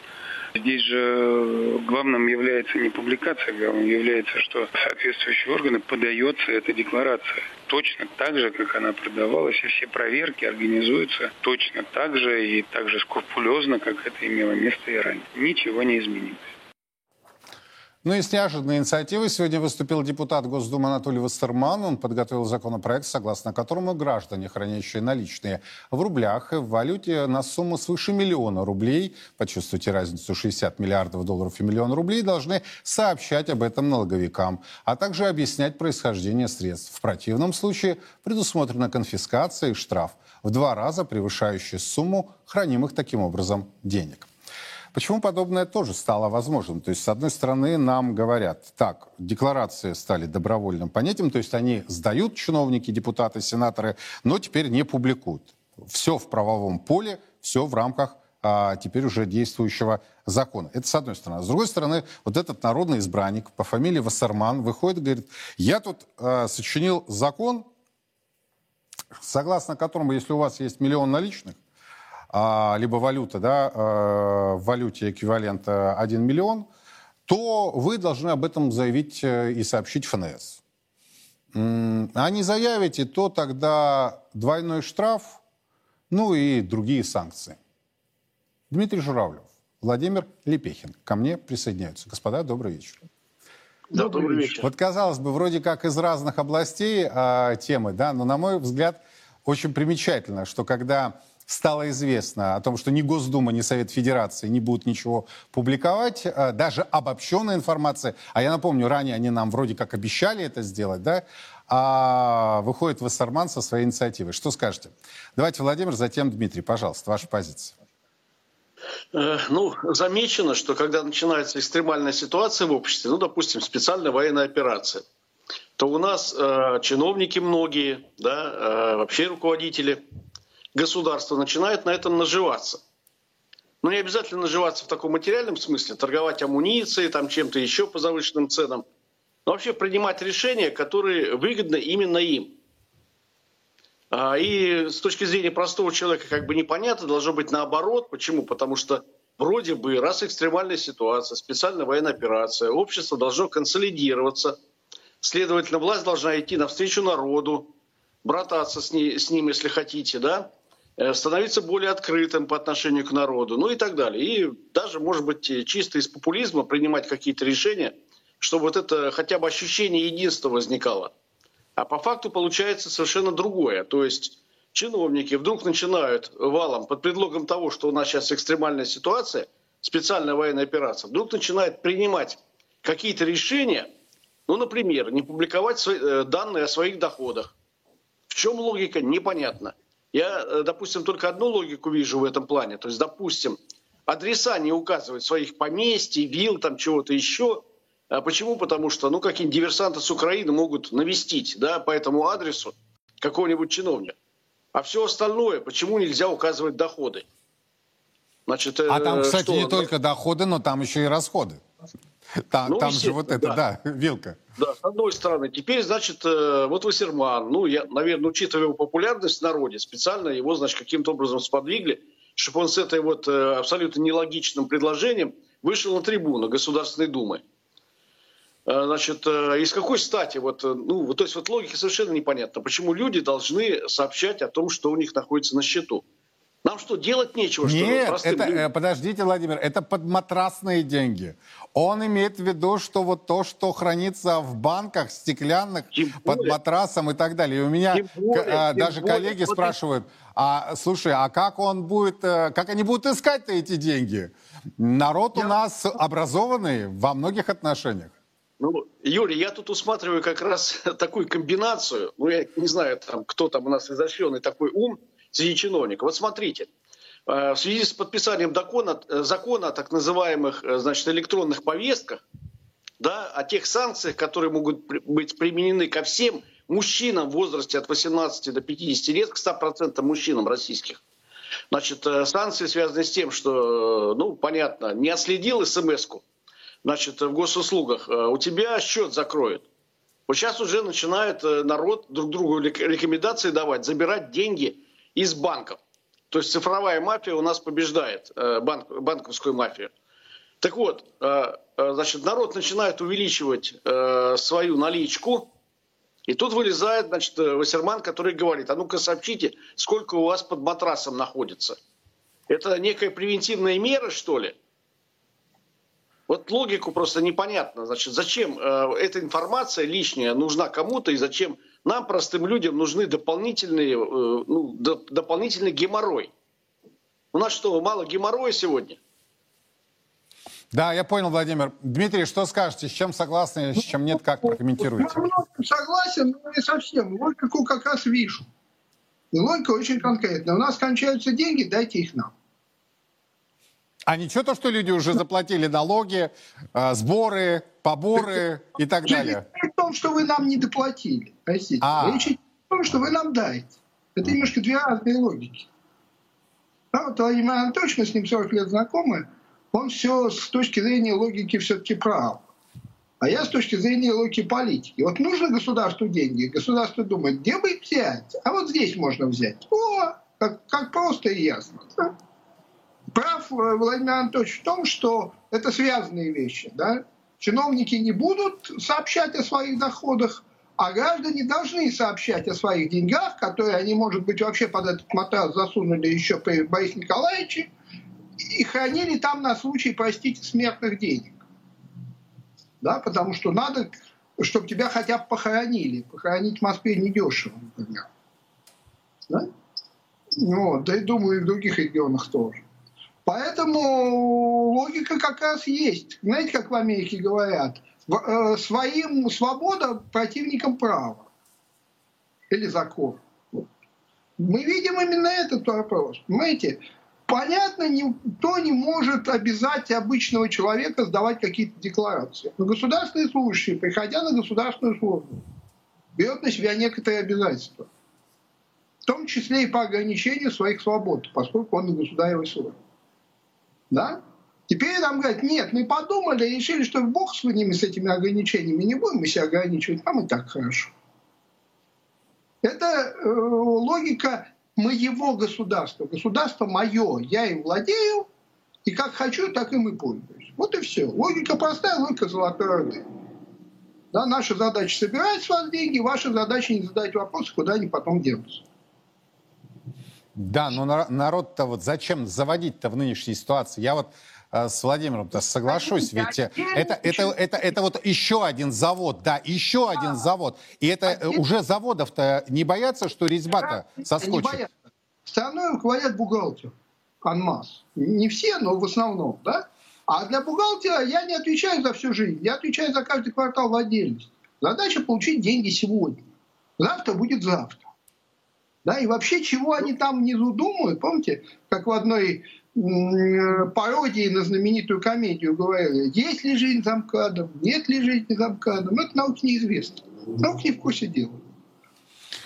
Здесь же главным является не публикация, главным является, что соответствующие органы подается эта декларация. Точно так же, как она продавалась, и все проверки организуются точно так же и так же скрупулезно, как это имело место и ранее. Ничего не изменилось. Ну и с неожиданной инициативой сегодня выступил депутат Госдумы Анатолий Вассерман. Он подготовил законопроект, согласно которому граждане, хранящие наличные в рублях и в валюте на сумму свыше миллиона рублей, почувствуйте разницу 60 миллиардов долларов и миллион рублей, должны сообщать об этом налоговикам, а также объяснять происхождение средств. В противном случае предусмотрена конфискация и штраф в два раза превышающий сумму хранимых таким образом денег. Почему подобное тоже стало возможным? То есть, с одной стороны, нам говорят, так, декларации стали добровольным понятием, то есть они сдают чиновники, депутаты, сенаторы, но теперь не публикуют. Все в правовом поле, все в рамках а, теперь уже действующего закона. Это с одной стороны. С другой стороны, вот этот народный избранник по фамилии Вассерман выходит и говорит, я тут а, сочинил закон, согласно которому, если у вас есть миллион наличных, а, либо валюта, да, а, в валюте эквивалент 1 миллион, то вы должны об этом заявить э, и сообщить ФНС. А не заявите, то тогда двойной штраф, ну и другие санкции. Дмитрий Журавлев, Владимир Лепехин ко мне присоединяются. Господа, добрый вечер. Да, добрый вечер. Вот казалось бы, вроде как из разных областей э, темы, да, но на мой взгляд очень примечательно, что когда стало известно о том, что ни Госдума, ни Совет Федерации не будут ничего публиковать, э, даже обобщенная информация, а я напомню, ранее они нам вроде как обещали это сделать, да, а выходит Вассерман со своей инициативой. Что скажете? Давайте, Владимир, затем Дмитрий, пожалуйста, ваша позиция. Э, ну, замечено, что когда начинается экстремальная ситуация в обществе, ну, допустим, специальная военная операция, то у нас э, чиновники многие, да, э, вообще руководители государство начинает на этом наживаться. Но не обязательно наживаться в таком материальном смысле, торговать амуницией, там чем-то еще по завышенным ценам, но вообще принимать решения, которые выгодны именно им. А, и с точки зрения простого человека как бы непонятно, должно быть наоборот. Почему? Потому что вроде бы, раз экстремальная ситуация, специальная военная операция, общество должно консолидироваться, следовательно, власть должна идти навстречу народу, брататься с, ней, с ним, если хотите, да, становиться более открытым по отношению к народу, ну и так далее. И даже, может быть, чисто из популизма принимать какие-то решения, чтобы вот это хотя бы ощущение единства возникало. А по факту получается совершенно другое. То есть чиновники вдруг начинают валом под предлогом того, что у нас сейчас экстремальная ситуация, специальная военная операция, вдруг начинают принимать какие-то решения, ну, например, не публиковать свои, э, данные о своих доходах. В чем логика, непонятно. Я, э, допустим, только одну логику вижу в этом плане. То есть, допустим, адреса не указывать своих поместий, вил, там чего-то еще. А почему? Потому что, ну, какие-нибудь диверсанты с Украины могут навестить, да, по этому адресу какого-нибудь чиновника. А все остальное, почему нельзя указывать доходы? Значит, а там, кстати, что? не только доходы, но там еще и расходы. Там, ну, там же вот это, да. да, вилка. Да, с одной стороны. Теперь, значит, э, вот Вассерман, ну, я, наверное, учитывая его популярность в народе, специально его, значит, каким-то образом сподвигли, чтобы он с этой вот э, абсолютно нелогичным предложением вышел на трибуну Государственной Думы. Э, значит, из какой стати, вот, ну, то есть вот логика совершенно непонятна, почему люди должны сообщать о том, что у них находится на счету. Нам что, делать нечего? Нет, что это, людям? подождите, Владимир, это подматрасные деньги. Он имеет в виду, что вот то, что хранится в банках стеклянных, под матрасом и так далее. И у меня более, а, даже более, коллеги более. спрашивают, а слушай, а как он будет, э, как они будут искать эти деньги? Народ я... у нас образованный во многих отношениях. Ну, Юрий, я тут усматриваю как раз такую комбинацию. Ну, я не знаю, там, кто там у нас изощренный такой ум, среди чиновников. Вот смотрите, э, в связи с подписанием закона, э, закона о так называемых э, значит, электронных повестках, да, о тех санкциях, которые могут быть применены ко всем мужчинам в возрасте от 18 до 50 лет, к 100% мужчинам российских. Значит, санкции связаны с тем, что, ну, понятно, не отследил смс-ку, значит, в госуслугах, у тебя счет закроют. Вот сейчас уже начинает народ друг другу рекомендации давать, забирать деньги из банков. То есть цифровая мафия у нас побеждает э, банк, банковскую мафию. Так вот, э, э, значит, народ начинает увеличивать свою наличку, и тут вылезает, значит, Вассерман, который говорит, а ну-ка сообщите, сколько у вас под матрасом находится. Это некая превентивная мера, что ли? Вот логику просто непонятно. Значит, зачем эта информация лишняя нужна кому-то и зачем нам, простым людям, нужны дополнительные, э, ну, до, дополнительный геморрой. У нас что, мало геморроя сегодня? Да, я понял, Владимир. Дмитрий, что скажете? С чем согласны, с чем нет? Как прокомментируете? Я согласен, но не совсем. Логику как раз вижу. И логика очень конкретная. У нас кончаются деньги, дайте их нам. А ничего то, что люди уже заплатили налоги, э, сборы, поборы и так далее? Том, что вы нам не доплатили. Простите. А. Речь в том, что вы нам даете. Это немножко две разные логики. Да, вот Владимир Анатольевич, мы с ним 40 лет знакомы, он все с точки зрения логики все-таки прав. А я с точки зрения логики политики. Вот нужно государству деньги, государство думает, где бы их взять? А вот здесь можно взять. О, как, как просто и ясно. Да? прав э, Владимир Анатольевич в том, что это связанные вещи. Да? Чиновники не будут сообщать о своих доходах, а граждане должны сообщать о своих деньгах, которые они, может быть, вообще под этот матрас засунули еще при Борисе Николаевиче и хранили там на случай, простите, смертных денег. Да, потому что надо, чтобы тебя хотя бы похоронили. Похоронить в Москве недешево, например. Да? Вот, да и думаю, и в других регионах тоже. Поэтому логика как раз есть. Знаете, как в Америке говорят, э, своим свобода противникам права или закон. Мы видим именно этот вопрос. Понимаете, понятно, никто не может обязать обычного человека сдавать какие-то декларации. Но государственные служащие, приходя на государственную службу, берут на себя некоторые обязательства. В том числе и по ограничению своих свобод, поскольку он на государевой службе. Да? Теперь нам говорят, нет, мы подумали, решили, что Бог с ними, с этими ограничениями, не будем мы себя ограничивать, нам и так хорошо. Это э, логика моего государства. Государство мое, я им владею, и как хочу, так им и пользуюсь. Вот и все. Логика простая, логика золотой рыбы. Да, наша задача собирать с вас деньги, ваша задача не задать вопросы, куда они потом денутся. Да, но народ-то вот зачем заводить-то в нынешней ситуации? Я вот э, с Владимиром-то соглашусь, ведь э, это, это, это, это вот еще один завод, да, еще один завод. И это уже заводов-то не боятся, что резьба-то соскочит? Страной руководят бухгалтер, анмас. Не все, но в основном, да? А для бухгалтера я не отвечаю за всю жизнь, я отвечаю за каждый квартал в отдельности. Задача получить деньги сегодня. Завтра будет завтра. Да, и вообще, чего они там внизу думают, помните, как в одной пародии на знаменитую комедию говорили, есть ли жизнь за МКАДом, нет ли жизни за МКАДом, это науке неизвестно. Наука не в курсе дела.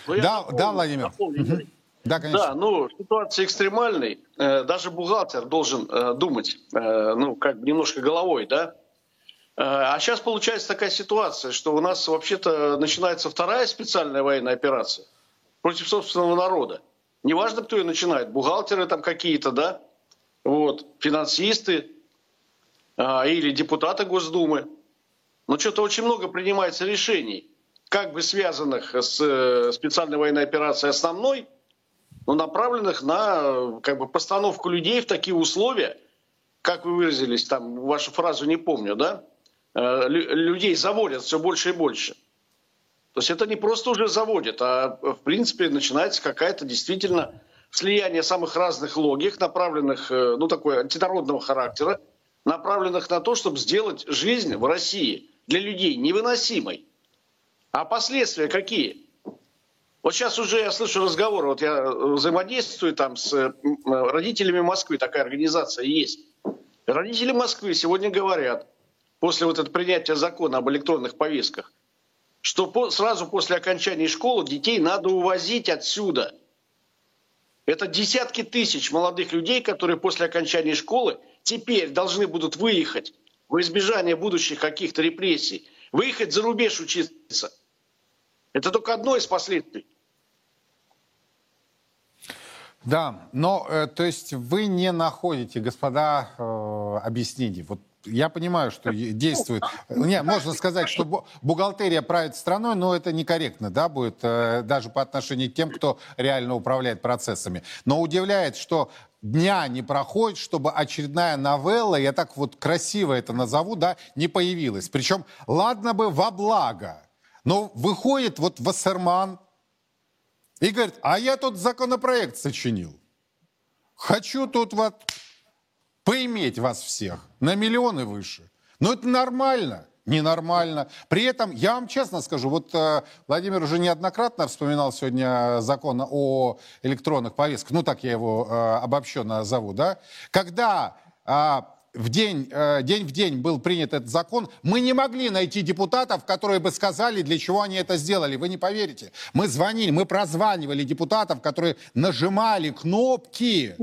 Ну, да, напомню, да, Владимир. Напомню, да, конечно. Да, ну, ситуация экстремальной. Э, даже бухгалтер должен э, думать, э, ну, как бы немножко головой, да. А сейчас получается такая ситуация, что у нас вообще-то начинается вторая специальная военная операция против собственного народа. Неважно, кто ее начинает, бухгалтеры там какие-то, да, вот, финансисты а, или депутаты Госдумы. Но что-то очень много принимается решений, как бы связанных с специальной военной операцией основной – но направленных на как бы, постановку людей в такие условия, как вы выразились, там вашу фразу не помню, да? Э, людей заводят все больше и больше. То есть это не просто уже заводят, а в принципе начинается какая-то действительно слияние самых разных логик, направленных, э, ну такой антинародного характера, направленных на то, чтобы сделать жизнь в России для людей невыносимой. А последствия какие? Вот сейчас уже я слышу разговоры, вот я э, взаимодействую там с э, родителями Москвы, такая организация есть. Родители Москвы сегодня говорят, после вот этого принятия закона об электронных повестках, что по, сразу после окончания школы детей надо увозить отсюда. Это десятки тысяч молодых людей, которые после окончания школы теперь должны будут выехать во избежание будущих каких-то репрессий, выехать за рубеж учиться. Это только одно из последствий. Да, но э, то есть вы не находите, господа, э, объяснений. Вот я понимаю, что действует. Не, можно сказать, что бухгалтерия правит страной, но это некорректно, да, будет э, даже по отношению к тем, кто реально управляет процессами. Но удивляет, что дня не проходит, чтобы очередная новелла, я так вот красиво это назову, да, не появилась. Причем, ладно бы во благо, но выходит вот Вассерман, и говорит, а я тут законопроект сочинил. Хочу тут вот поиметь вас всех на миллионы выше. Но это нормально. Ненормально. При этом, я вам честно скажу, вот э, Владимир уже неоднократно вспоминал сегодня закон о электронных повестках, ну так я его э, обобщенно зову, да, когда э, в день, э, день в день был принят этот закон, мы не могли найти депутатов, которые бы сказали, для чего они это сделали. Вы не поверите. Мы звонили, мы прозванивали депутатов, которые нажимали кнопки.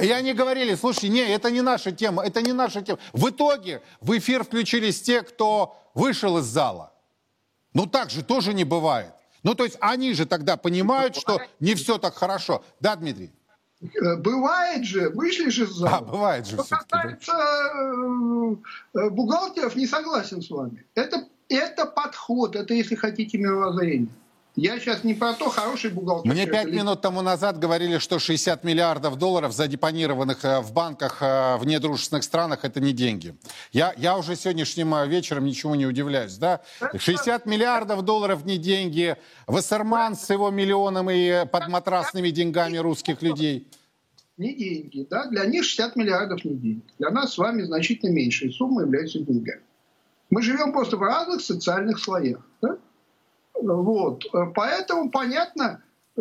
И они говорили, слушай, не, это не наша тема, это не наша тема. В итоге в эфир включились те, кто вышел из зала. Ну так же тоже не бывает. Ну то есть они же тогда понимают, что не все так хорошо. Да, Дмитрий? Э, бывает же, вышли же из зала. А, бывает же. Что касается э, э, бухгалтеров, не согласен с вами. Это, это подход, это, если хотите, мировоззрение. Я сейчас не про то, хороший бухгалтер. Мне пять минут тому назад говорили, что 60 миллиардов долларов задепонированных в банках в недружественных странах – это не деньги. Я, я уже сегодняшним вечером ничего не удивляюсь. Да? 60 миллиардов долларов не деньги. Вассерман с его миллионом и подматрасными деньгами русских людей. Не деньги. Да? Для них 60 миллиардов не деньги. Для нас с вами значительно меньшая сумма является деньгами. Мы живем просто в разных социальных слоях. Да? Вот. Поэтому понятно, э,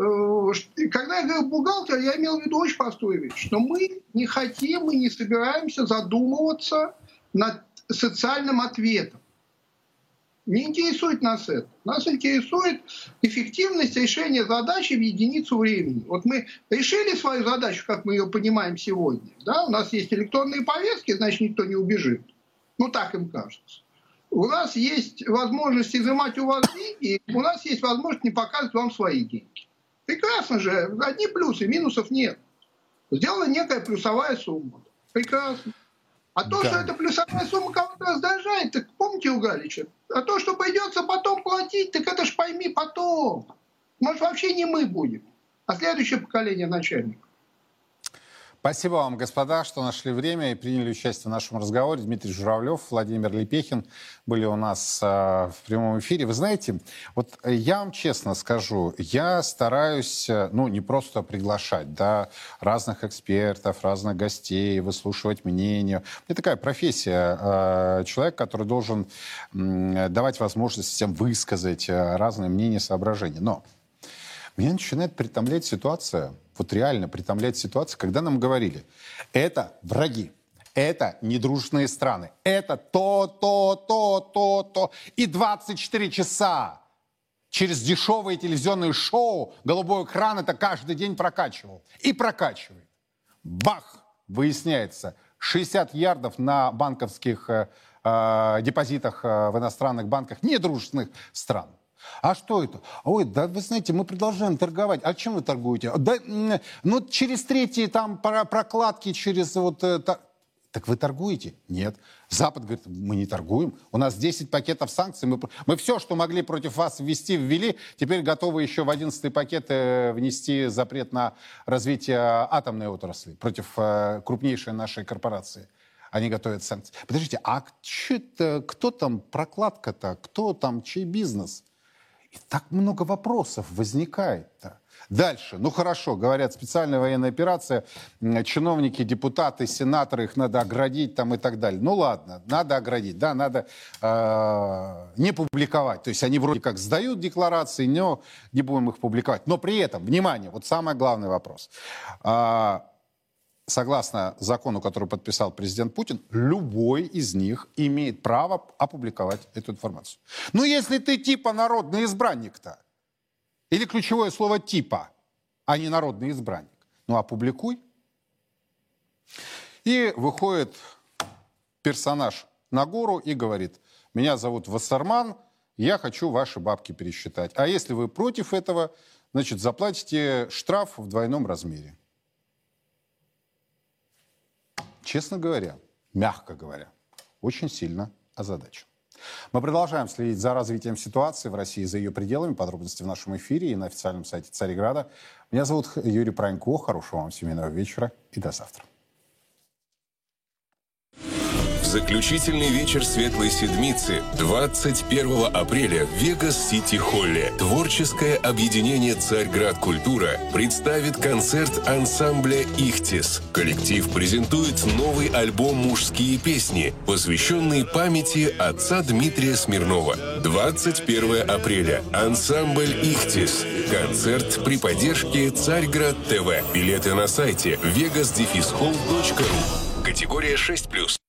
когда я говорил бухгалтер, я имел в виду очень простую вещь, что мы не хотим и не собираемся задумываться над социальным ответом. Не интересует нас это. Нас интересует эффективность решения задачи в единицу времени. Вот мы решили свою задачу, как мы ее понимаем сегодня. Да? У нас есть электронные повестки, значит, никто не убежит. Ну, так им кажется у нас есть возможность изымать у вас деньги, у нас есть возможность не показывать вам свои деньги. Прекрасно же, одни плюсы, минусов нет. Сделана некая плюсовая сумма. Прекрасно. А то, да. что эта плюсовая сумма кого-то раздражает, так помните у Галича? А то, что придется потом платить, так это ж пойми потом. Может, вообще не мы будем. а следующее поколение начальников. Спасибо вам, господа, что нашли время и приняли участие в нашем разговоре. Дмитрий Журавлев, Владимир Лепехин были у нас э, в прямом эфире. Вы знаете, вот я вам честно скажу, я стараюсь, э, ну, не просто приглашать, да, разных экспертов, разных гостей, выслушивать мнения. Это такая профессия. Э, человек, который должен э, давать возможность всем высказать э, разные мнения, соображения. Но меня начинает притомлять ситуация, вот реально притомлять ситуация, когда нам говорили, это враги, это недружные страны, это то, то, то, то, то. И 24 часа через дешевые телевизионные шоу голубой экран это каждый день прокачивал. И прокачивает. Бах! Выясняется, 60 ярдов на банковских э, э, депозитах э, в иностранных банках недружественных стран. А что это? Ой, да вы знаете, мы продолжаем торговать. А чем вы торгуете? Да, ну, через третьи там прокладки, через вот... Это... Так вы торгуете? Нет. Запад говорит, мы не торгуем. У нас 10 пакетов санкций. Мы, мы все, что могли против вас ввести, ввели. Теперь готовы еще в 11 пакет э, внести запрет на развитие атомной отрасли против э, крупнейшей нашей корпорации. Они готовят санкции. Подождите, а кто там прокладка-то? Кто там, чей бизнес? И так много вопросов возникает-то. Дальше. Ну хорошо, говорят, специальная военная операция, чиновники, депутаты, сенаторы, их надо оградить там и так далее. Ну ладно, надо оградить, да, надо э, не публиковать. То есть они вроде как сдают декларации, но не будем их публиковать. Но при этом, внимание, вот самый главный вопрос. Э, согласно закону, который подписал президент Путин, любой из них имеет право опубликовать эту информацию. Ну, если ты типа народный избранник-то, или ключевое слово типа, а не народный избранник, ну, опубликуй. И выходит персонаж на гору и говорит, меня зовут Вассарман, я хочу ваши бабки пересчитать. А если вы против этого, значит, заплатите штраф в двойном размере честно говоря, мягко говоря, очень сильно озадачен. Мы продолжаем следить за развитием ситуации в России за ее пределами. Подробности в нашем эфире и на официальном сайте Цареграда. Меня зовут Юрий Пронько. Хорошего вам семейного вечера и до завтра. Заключительный вечер Светлой Седмицы 21 апреля в Вегас-Сити-Холле. Творческое объединение «Царьград Культура» представит концерт ансамбля «Ихтис». Коллектив презентует новый альбом «Мужские песни», посвященный памяти отца Дмитрия Смирнова. 21 апреля. Ансамбль «Ихтис». Концерт при поддержке «Царьград ТВ». Билеты на сайте vegas-hall.ru. Категория 6+.